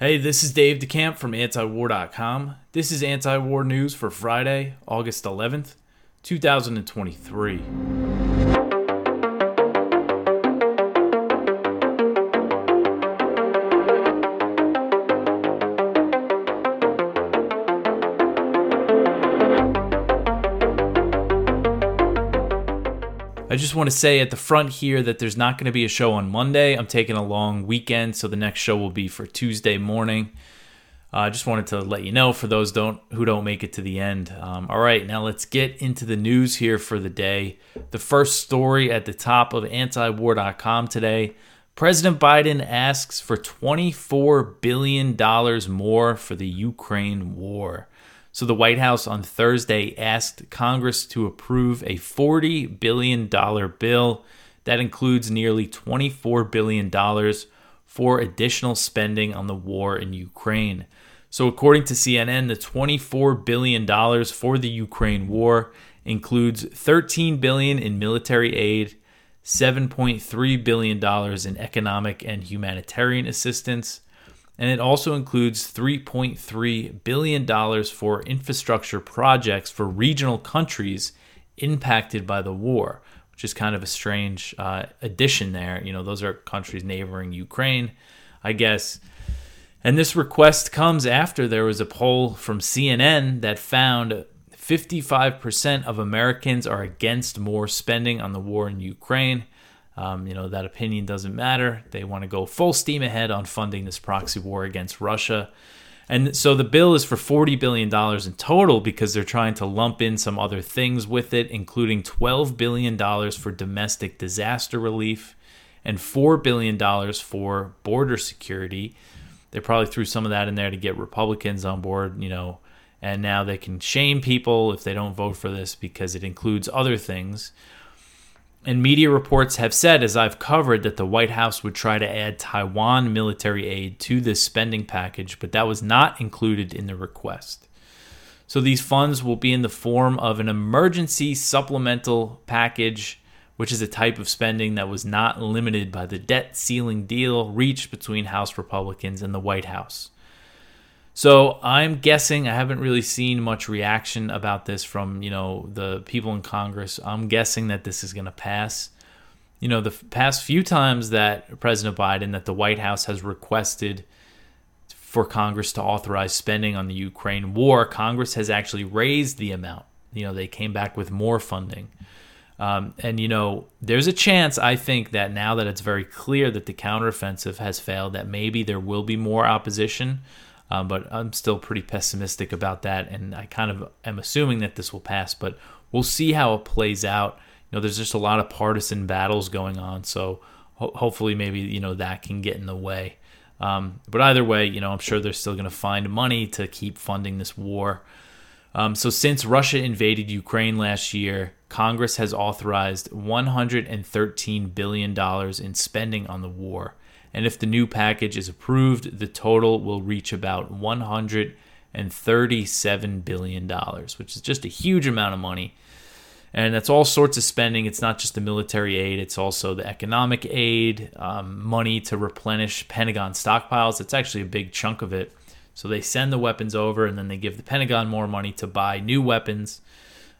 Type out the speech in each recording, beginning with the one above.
Hey, this is Dave DeCamp from antiwar.com. This is anti-war news for Friday, August 11th, 2023. Just want to say at the front here that there's not going to be a show on Monday. I'm taking a long weekend, so the next show will be for Tuesday morning. I uh, just wanted to let you know for those don't who don't make it to the end. Um, all right, now let's get into the news here for the day. The first story at the top of antiwar.com today. President Biden asks for $24 billion more for the Ukraine war. So the White House on Thursday asked Congress to approve a $40 billion bill that includes nearly $24 billion for additional spending on the war in Ukraine. So, according to CNN, the $24 billion for the Ukraine war includes 13 billion in military aid, $7.3 billion in economic and humanitarian assistance, and it also includes $3.3 billion for infrastructure projects for regional countries impacted by the war, which is kind of a strange uh, addition there. You know, those are countries neighboring Ukraine, I guess. And this request comes after there was a poll from CNN that found 55% of Americans are against more spending on the war in Ukraine. Um, you know, that opinion doesn't matter. They want to go full steam ahead on funding this proxy war against Russia. And so the bill is for $40 billion in total because they're trying to lump in some other things with it, including $12 billion for domestic disaster relief and $4 billion for border security. They probably threw some of that in there to get Republicans on board, you know, and now they can shame people if they don't vote for this because it includes other things. And media reports have said, as I've covered, that the White House would try to add Taiwan military aid to this spending package, but that was not included in the request. So these funds will be in the form of an emergency supplemental package, which is a type of spending that was not limited by the debt ceiling deal reached between House Republicans and the White House. So I'm guessing I haven't really seen much reaction about this from you know the people in Congress. I'm guessing that this is going to pass. You know, the past few times that President Biden, that the White House has requested for Congress to authorize spending on the Ukraine war, Congress has actually raised the amount. You know, they came back with more funding. Um, and, you know, there's a chance, I think, that now that it's very clear that the counteroffensive has failed, that maybe there will be more opposition. Um, but I'm still pretty pessimistic about that, and I kind of am assuming that this will pass. But we'll see how it plays out. You know, there's just a lot of partisan battles going on, so ho- hopefully, maybe you know that can get in the way. Um, but either way, you know, I'm sure they're still going to find money to keep funding this war. Um, so since Russia invaded Ukraine last year, Congress has authorized 113 billion dollars in spending on the war and if the new package is approved, the total will reach about $137 billion, which is just a huge amount of money. And that's all sorts of spending. It's not just the military aid, it's also the economic aid, um, money to replenish Pentagon stockpiles. It's actually a big chunk of it. So they send the weapons over and then they give the Pentagon more money to buy new weapons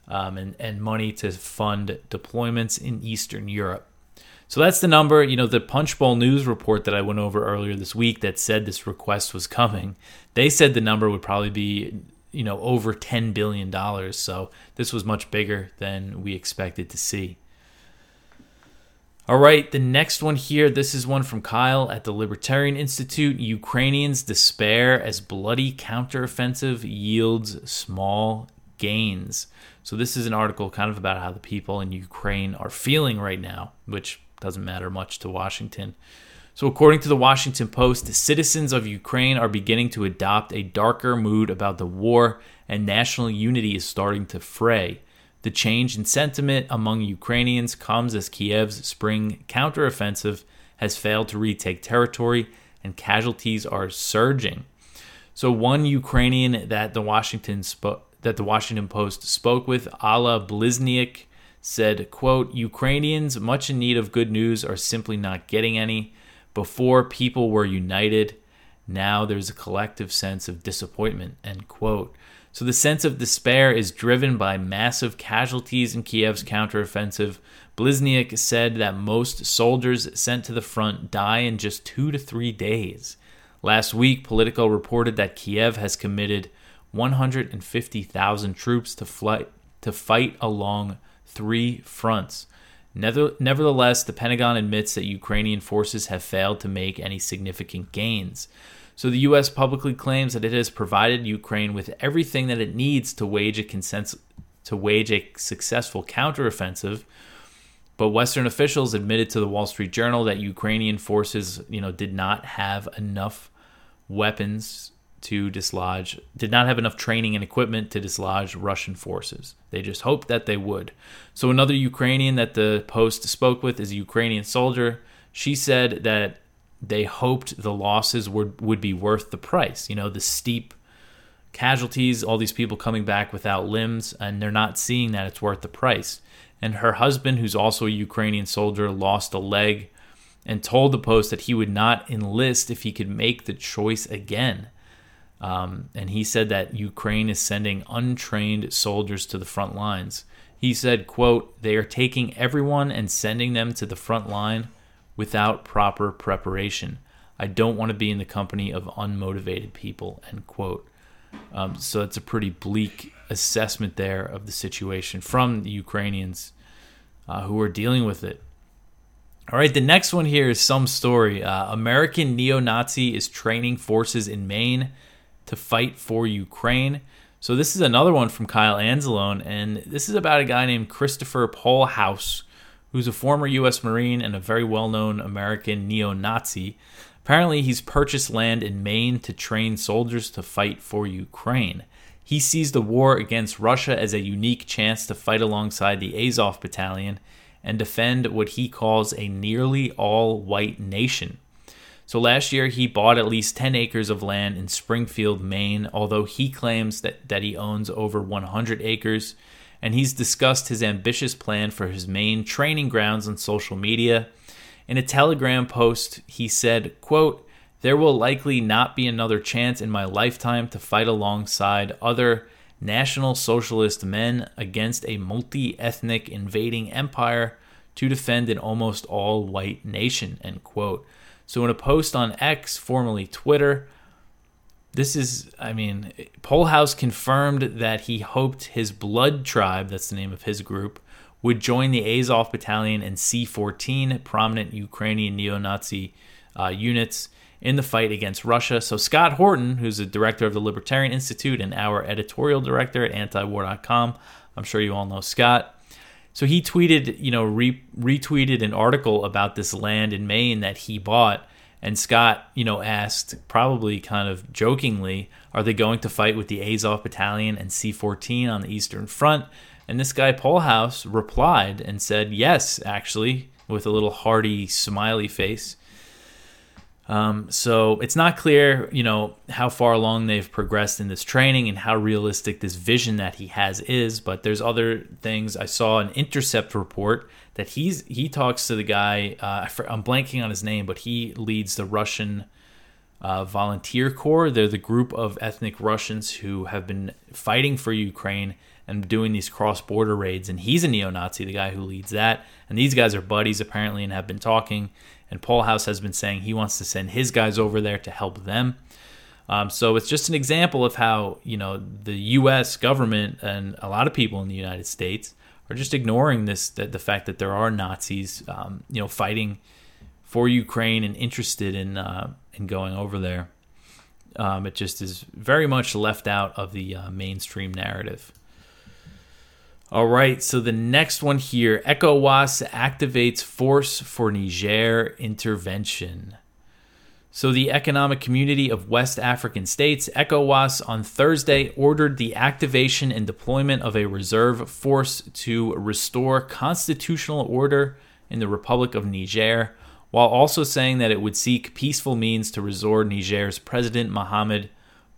um, and, and money to fund deployments in Eastern Europe. So that's the number. You know, the Punchbowl News report that I went over earlier this week that said this request was coming, they said the number would probably be, you know, over $10 billion. So this was much bigger than we expected to see. All right, the next one here. This is one from Kyle at the Libertarian Institute. Ukrainians despair as bloody counteroffensive yields small gains. So, this is an article kind of about how the people in Ukraine are feeling right now, which doesn't matter much to Washington. So, according to the Washington Post, citizens of Ukraine are beginning to adopt a darker mood about the war, and national unity is starting to fray. The change in sentiment among Ukrainians comes as Kiev's spring counteroffensive has failed to retake territory, and casualties are surging. So, one Ukrainian that the Washington spo- that the Washington Post spoke with, Alla Blizniak, said, quote, Ukrainians, much in need of good news, are simply not getting any. Before, people were united. Now there's a collective sense of disappointment. End quote. So the sense of despair is driven by massive casualties in Kiev's counteroffensive. Blizniak said that most soldiers sent to the front die in just two to three days. Last week, Politico reported that Kiev has committed 150,000 troops to, flight, to fight along three fronts. Nevertheless, the Pentagon admits that Ukrainian forces have failed to make any significant gains. So the U.S. publicly claims that it has provided Ukraine with everything that it needs to wage a consensus, to wage a successful counteroffensive. But Western officials admitted to the Wall Street Journal that Ukrainian forces, you know, did not have enough weapons to dislodge, did not have enough training and equipment to dislodge Russian forces. They just hoped that they would. So, another Ukrainian that the Post spoke with is a Ukrainian soldier. She said that they hoped the losses would, would be worth the price. You know, the steep casualties, all these people coming back without limbs, and they're not seeing that it's worth the price. And her husband, who's also a Ukrainian soldier, lost a leg and told the Post that he would not enlist if he could make the choice again. Um, and he said that Ukraine is sending untrained soldiers to the front lines. He said, quote, they are taking everyone and sending them to the front line without proper preparation. I don't want to be in the company of unmotivated people, end quote. Um, so it's a pretty bleak assessment there of the situation from the Ukrainians uh, who are dealing with it. All right, the next one here is some story. Uh, American neo Nazi is training forces in Maine to fight for Ukraine. So this is another one from Kyle Anzalone, and this is about a guy named Christopher Pohlhaus, who's a former U.S. Marine and a very well-known American neo-Nazi. Apparently, he's purchased land in Maine to train soldiers to fight for Ukraine. He sees the war against Russia as a unique chance to fight alongside the Azov Battalion and defend what he calls a nearly all white nation. So last year, he bought at least 10 acres of land in Springfield, Maine, although he claims that, that he owns over 100 acres. And he's discussed his ambitious plan for his Maine training grounds on social media. In a Telegram post, he said, quote, there will likely not be another chance in my lifetime to fight alongside other National Socialist men against a multi ethnic invading empire to defend an almost all white nation. End quote. So in a post on X, formerly Twitter, this is, I mean, Pohlhaus confirmed that he hoped his blood tribe, that's the name of his group, would join the Azov Battalion and C 14, prominent Ukrainian neo Nazi uh, units, in the fight against Russia. So, Scott Horton, who's the director of the Libertarian Institute and our editorial director at antiwar.com, I'm sure you all know Scott, so he tweeted, you know, re- retweeted an article about this land in Maine that he bought. And Scott, you know, asked, probably kind of jokingly, are they going to fight with the Azov Battalion and C 14 on the Eastern Front? And this guy, Pohlhaus, replied and said, yes, actually, with a little hearty smiley face. Um, so it's not clear, you know, how far along they've progressed in this training and how realistic this vision that he has is. But there's other things. I saw an intercept report that he's he talks to the guy. Uh, I'm blanking on his name, but he leads the Russian uh, volunteer corps. They're the group of ethnic Russians who have been fighting for Ukraine and doing these cross-border raids. And he's a neo-Nazi, the guy who leads that. And these guys are buddies apparently and have been talking and Pohlhaus has been saying he wants to send his guys over there to help them. Um, so it's just an example of how you know the U.S. government and a lot of people in the United States are just ignoring this the, the fact that there are Nazis, um, you know, fighting for Ukraine and interested in uh, in going over there. Um, it just is very much left out of the uh, mainstream narrative. All right, so the next one here ECOWAS activates force for Niger intervention. So, the Economic Community of West African States, ECOWAS, on Thursday ordered the activation and deployment of a reserve force to restore constitutional order in the Republic of Niger, while also saying that it would seek peaceful means to restore Niger's President Mohamed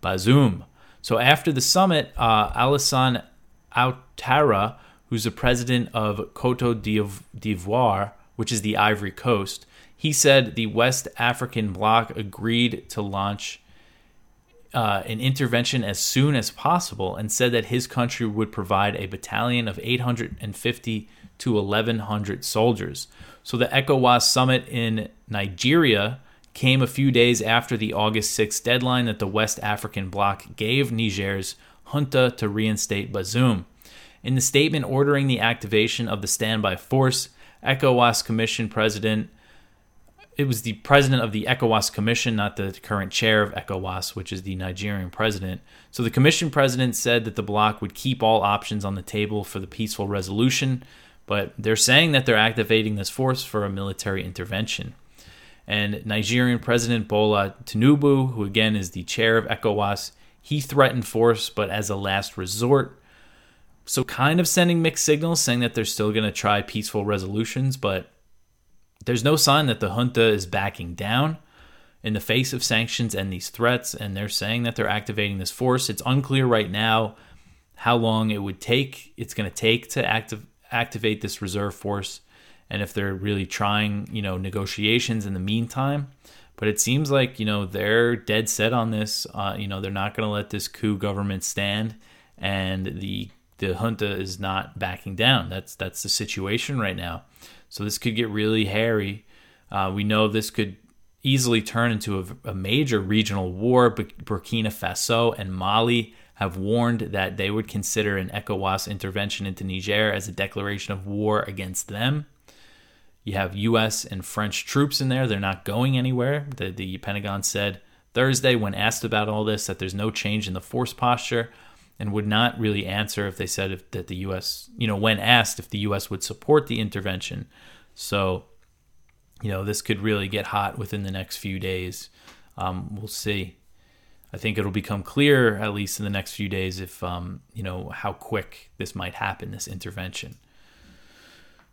Bazoum. So, after the summit, uh, Alassane Ouattara, who's the president of Cote d'Ivoire, which is the Ivory Coast, He said the West African bloc agreed to launch uh, an intervention as soon as possible and said that his country would provide a battalion of 850 to 1,100 soldiers. So the ECOWAS summit in Nigeria came a few days after the August 6th deadline that the West African bloc gave Niger's junta to reinstate Bazoum. In the statement ordering the activation of the standby force, ECOWAS Commission President it was the president of the ECOWAS Commission, not the current chair of ECOWAS, which is the Nigerian president. So the commission president said that the bloc would keep all options on the table for the peaceful resolution, but they're saying that they're activating this force for a military intervention. And Nigerian President Bola Tinubu, who again is the chair of ECOWAS, he threatened force, but as a last resort. So, kind of sending mixed signals, saying that they're still going to try peaceful resolutions, but there's no sign that the junta is backing down in the face of sanctions and these threats, and they're saying that they're activating this force. It's unclear right now how long it would take, it's going to take to active, activate this reserve force, and if they're really trying, you know, negotiations in the meantime. But it seems like, you know, they're dead set on this. Uh, you know, they're not going to let this coup government stand, and the the junta is not backing down. That's that's the situation right now. So this could get really hairy. Uh, we know this could easily turn into a, a major regional war. Burkina Faso and Mali have warned that they would consider an ECOWAS intervention into Niger as a declaration of war against them. You have U.S. and French troops in there. They're not going anywhere. The, the Pentagon said Thursday, when asked about all this, that there's no change in the force posture and would not really answer if they said if, that the U.S., you know, when asked if the U.S. would support the intervention. So, you know, this could really get hot within the next few days. Um, we'll see. I think it'll become clear, at least in the next few days, if um, you know how quick this might happen, this intervention.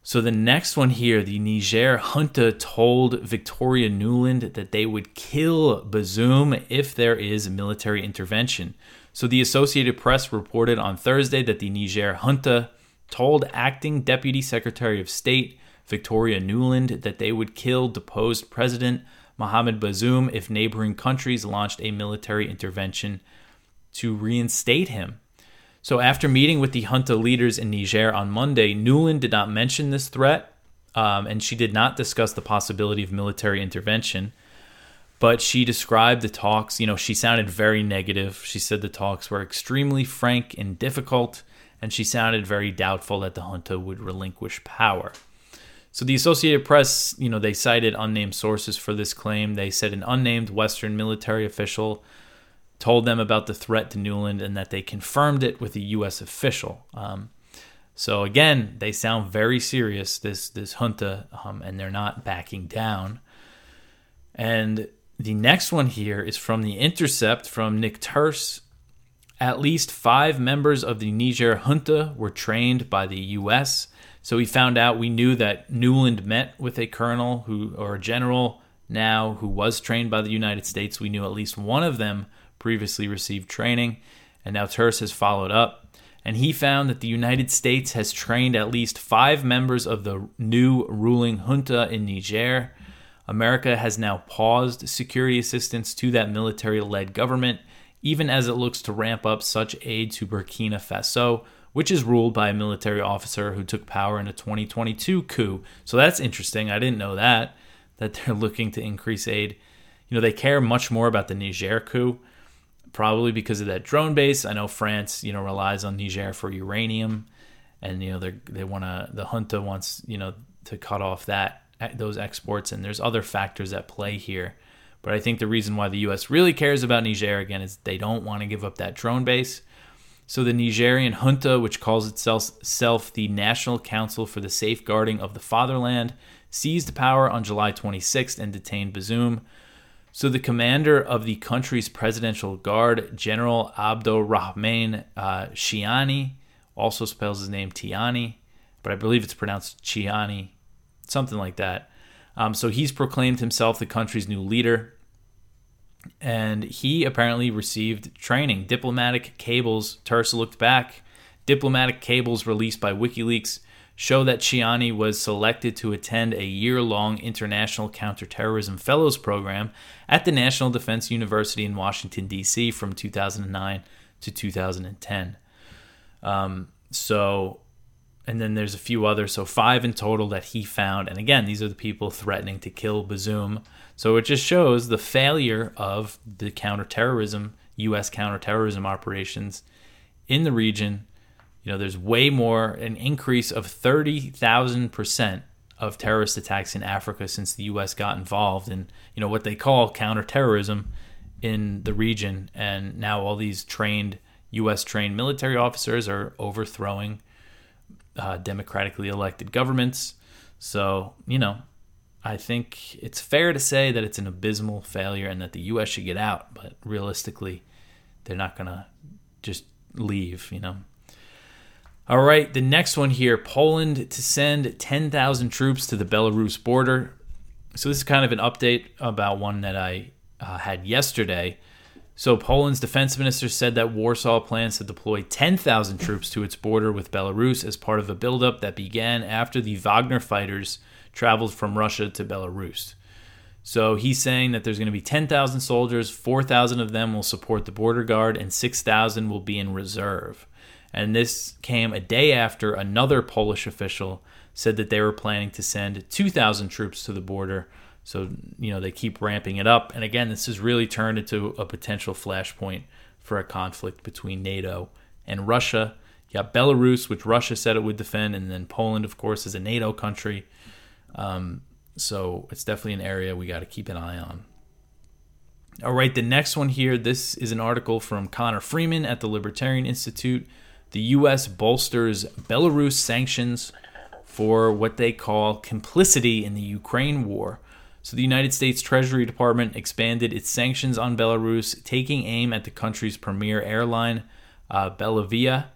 So the next one here, the Niger junta told Victoria Nuland that they would kill Bazoum if there is military intervention. So the Associated Press reported on Thursday that the Niger junta told acting Deputy Secretary of State Victoria Nuland that they would kill deposed President Mohamed Bazoum if neighboring countries launched a military intervention to reinstate him. So, after meeting with the junta leaders in Niger on Monday, Nuland did not mention this threat, um, and she did not discuss the possibility of military intervention but she described the talks. You know, she sounded very negative. She said the talks were extremely frank and difficult, and she sounded very doubtful that the junta would relinquish power. So the Associated Press, you know, they cited unnamed sources for this claim. They said an unnamed Western military official told them about the threat to Nuland and that they confirmed it with a U.S. official. Um, so again, they sound very serious. This this junta, um, and they're not backing down. And the next one here is from The Intercept from Nick Turse. At least five members of the Niger junta were trained by the U.S. So we found out we knew that Nuland met with a colonel who or a general now who was trained by the United States. We knew at least one of them previously received training, and now Turse has followed up. And he found that the United States has trained at least five members of the new ruling junta in Niger. America has now paused security assistance to that military led government, even as it looks to ramp up such aid to Burkina Faso, which is ruled by a military officer who took power in a 2022 coup. So that's interesting. I didn't know that, that they're looking to increase aid. You know, they care much more about the Niger coup, probably because of that drone base. I know France, you know, relies on Niger for uranium, and, you know, they they want to, the junta wants, you know, to cut off that those exports, and there's other factors at play here. But I think the reason why the U.S. really cares about Niger again is they don't want to give up that drone base. So the Nigerian junta, which calls itself the National Council for the Safeguarding of the Fatherland, seized power on July 26th and detained Bazoum. So the commander of the country's presidential guard, General Abdurrahman uh, Chiani, also spells his name Tiani, but I believe it's pronounced Chiani something like that. Um, so he's proclaimed himself the country's new leader. And he apparently received training. Diplomatic cables, Turse looked back. Diplomatic cables released by WikiLeaks show that Ciani was selected to attend a year long International Counterterrorism Fellows Program at the National Defense University in Washington, D.C. from 2009 to 2010. Um, so, and then there's a few others, so five in total that he found. And again, these are the people threatening to kill Bazoum. So it just shows the failure of the counterterrorism, U.S. counterterrorism operations in the region you know, there's way more, an increase of 30,000% of terrorist attacks in Africa since the U.S. got involved in, you know, what they call counterterrorism in the region. And now all these trained, U.S. trained military officers are overthrowing uh, democratically elected governments. So, you know, I think it's fair to say that it's an abysmal failure and that the U.S. should get out. But realistically, they're not going to just leave, you know. All right, the next one here Poland to send 10,000 troops to the Belarus border. So, this is kind of an update about one that I uh, had yesterday. So, Poland's defense minister said that Warsaw plans to deploy 10,000 troops to its border with Belarus as part of a buildup that began after the Wagner fighters traveled from Russia to Belarus. So, he's saying that there's going to be 10,000 soldiers, 4,000 of them will support the border guard, and 6,000 will be in reserve. And this came a day after another Polish official said that they were planning to send 2,000 troops to the border. So, you know, they keep ramping it up. And again, this has really turned into a potential flashpoint for a conflict between NATO and Russia. You got Belarus, which Russia said it would defend, and then Poland, of course, is a NATO country. Um, so it's definitely an area we got to keep an eye on. All right, the next one here. This is an article from Connor Freeman at the Libertarian Institute the U.S. bolsters Belarus sanctions for what they call complicity in the Ukraine war. So, the United States Treasury Department expanded its sanctions on Belarus, taking aim at the country's premier airline, uh, Belavia,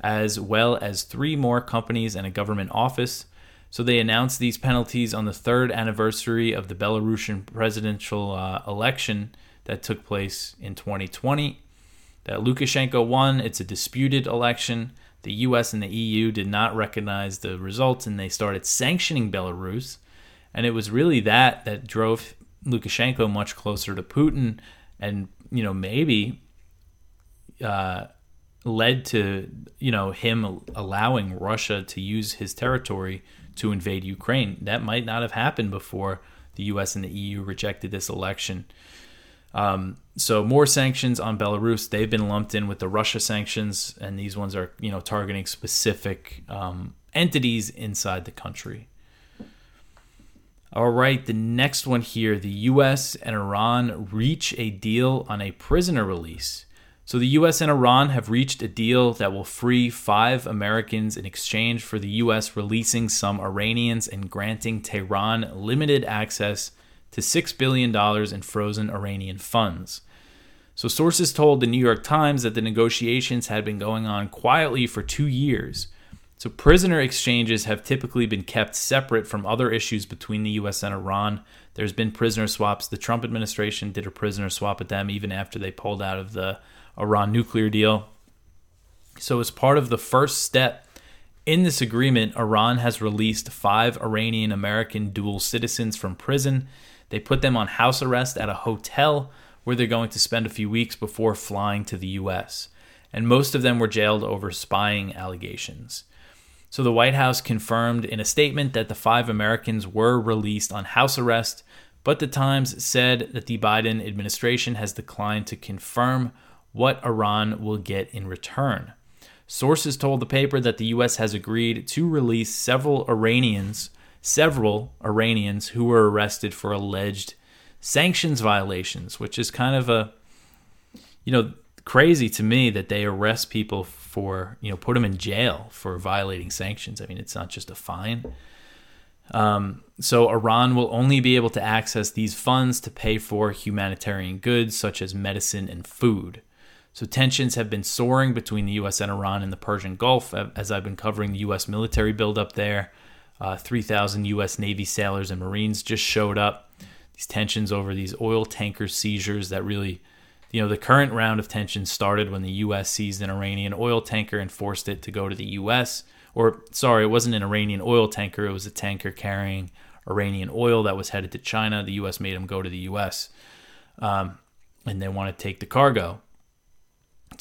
as well as three more companies and a government office. So, they announced these penalties on the third anniversary of the Belarusian presidential uh, election that took place in 2020 that Lukashenko won. It's a disputed election. The US and the EU did not recognize the results and they started sanctioning Belarus. And it was really that that drove Lukashenko much closer to Putin and, you know, maybe uh, led to, you know, him allowing Russia to use his territory to invade Ukraine. That might not have happened before the US and the EU rejected this election. Um, so more sanctions on Belarus. They've been lumped in with the Russia sanctions, and these ones are you know targeting specific um, entities inside the country. All right, the next one here: the U.S. and Iran reach a deal on a prisoner release. So the U.S. and Iran have reached a deal that will free five Americans in exchange for the U.S. releasing some Iranians and granting Tehran limited access to $6 billion in frozen Iranian funds. So, sources told the New York Times that the negotiations had been going on quietly for two years. So, prisoner exchanges have typically been kept separate from other issues between the U.S. and Iran. There's been prisoner swaps. The Trump administration did a prisoner swap with them even after they pulled out of the Iran nuclear deal. So, as part of the first step in this agreement, Iran has released five Iranian American dual citizens from prison they put them on house arrest at a hotel where they're going to spend a few weeks before flying to the US. And most of them were jailed over spying allegations. So the White House confirmed in a statement that the five Americans were released on house arrest, but the Times said that the Biden administration has declined to confirm what Iran will get in return. Sources told the paper that the U.S. has agreed to release several Iranians several Iranians who were arrested for alleged sanctions violations, which is kind of a, you know, crazy to me that they arrest people for, you know, put them in jail for violating sanctions. I mean, it's not just a fine. Um, so Iran will only be able to access these funds to pay for humanitarian goods such as medicine and food. So tensions have been soaring between the U.S. and Iran in the Persian Gulf as I've been covering the U.S. military buildup there. Uh, 3,000 U.S. Navy sailors and Marines just showed up. These tensions over these oil tanker seizures that really, you know, the current round of tensions started when the U.S. seized an Iranian oil tanker and forced it to go to the U.S. or sorry, it wasn't an Iranian oil tanker. It was a tanker carrying Iranian oil that was headed to China. The U.S. made them go to the U.S. Um, and they want to take the cargo.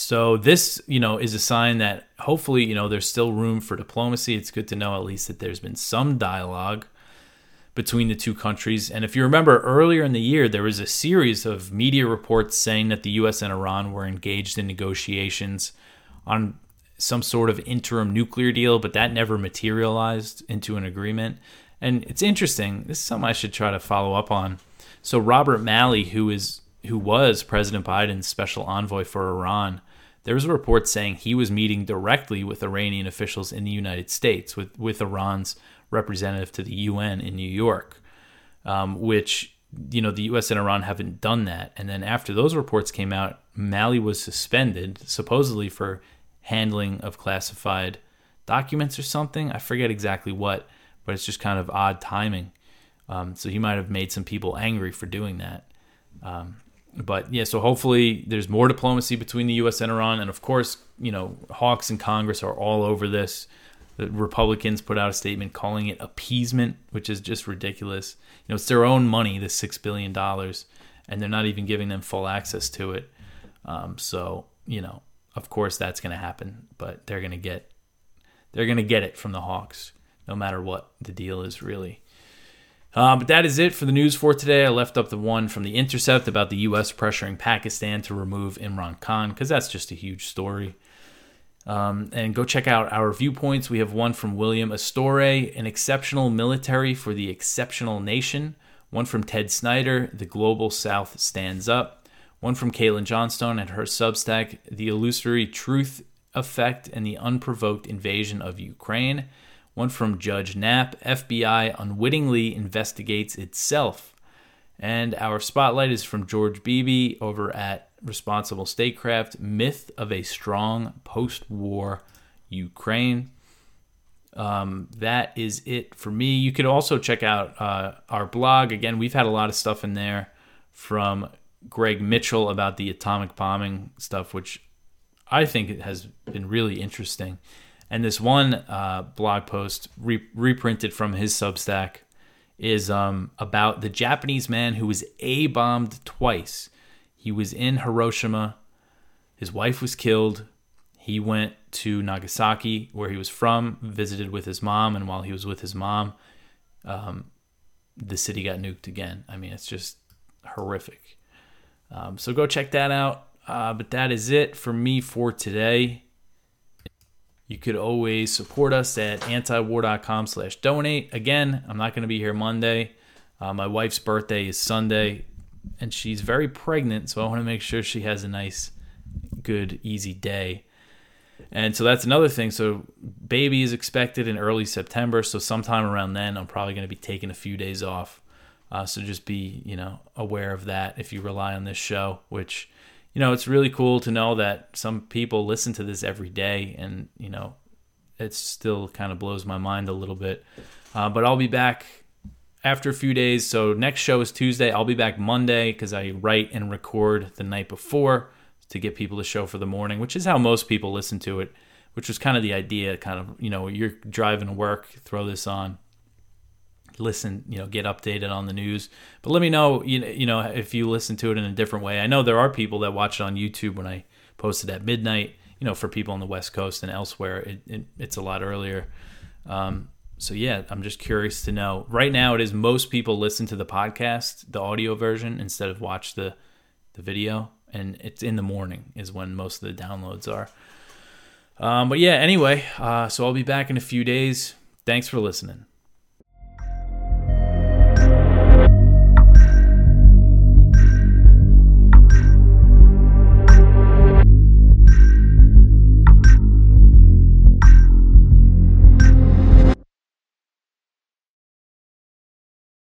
So this, you know, is a sign that hopefully, you know, there's still room for diplomacy. It's good to know at least that there's been some dialogue between the two countries. And if you remember earlier in the year, there was a series of media reports saying that the US and Iran were engaged in negotiations on some sort of interim nuclear deal, but that never materialized into an agreement. And it's interesting. This is something I should try to follow up on. So Robert Malley, who is who was President Biden's special envoy for Iran, there was a report saying he was meeting directly with Iranian officials in the United States, with, with Iran's representative to the UN in New York, um, which, you know, the US and Iran haven't done that. And then after those reports came out, Malley was suspended, supposedly for handling of classified documents or something. I forget exactly what, but it's just kind of odd timing. Um, so he might have made some people angry for doing that. Um, but yeah, so hopefully there's more diplomacy between the U.S. and Iran, and of course, you know, hawks in Congress are all over this. The Republicans put out a statement calling it appeasement, which is just ridiculous. You know, it's their own money, the six billion dollars, and they're not even giving them full access to it. Um, so you know, of course, that's going to happen, but they're going to get they're going to get it from the Hawks, no matter what the deal is, really. Uh, but that is it for the news for today. I left up the one from The Intercept about the U.S. pressuring Pakistan to remove Imran Khan because that's just a huge story. Um, and go check out our viewpoints. We have one from William Astore, An Exceptional Military for the Exceptional Nation. One from Ted Snyder, The Global South Stands Up. One from Caitlin Johnstone and her Substack, The Illusory Truth Effect and the Unprovoked Invasion of Ukraine. One from Judge Knapp FBI unwittingly investigates itself. And our spotlight is from George Beebe over at Responsible Statecraft Myth of a Strong Post War Ukraine. Um, that is it for me. You could also check out uh, our blog. Again, we've had a lot of stuff in there from Greg Mitchell about the atomic bombing stuff, which I think has been really interesting. And this one uh, blog post re- reprinted from his Substack is um, about the Japanese man who was A bombed twice. He was in Hiroshima. His wife was killed. He went to Nagasaki, where he was from, visited with his mom, and while he was with his mom, um, the city got nuked again. I mean, it's just horrific. Um, so go check that out. Uh, but that is it for me for today. You could always support us at antiwar.com slash donate. Again, I'm not going to be here Monday. Uh, my wife's birthday is Sunday, and she's very pregnant, so I want to make sure she has a nice, good, easy day. And so that's another thing. So, baby is expected in early September. So, sometime around then, I'm probably going to be taking a few days off. Uh, so, just be, you know, aware of that if you rely on this show, which you know, it's really cool to know that some people listen to this every day, and you know, it still kind of blows my mind a little bit. Uh, but I'll be back after a few days. So next show is Tuesday. I'll be back Monday because I write and record the night before to get people to show for the morning, which is how most people listen to it. Which was kind of the idea. Kind of, you know, you're driving to work, throw this on listen, you know, get updated on the news. But let me know, you know, you know, if you listen to it in a different way. I know there are people that watch it on YouTube when I post it at midnight. You know, for people on the West Coast and elsewhere, it, it, it's a lot earlier. Um, so yeah, I'm just curious to know. Right now, it is most people listen to the podcast, the audio version, instead of watch the the video, and it's in the morning is when most of the downloads are. Um, but yeah, anyway, uh, so I'll be back in a few days. Thanks for listening.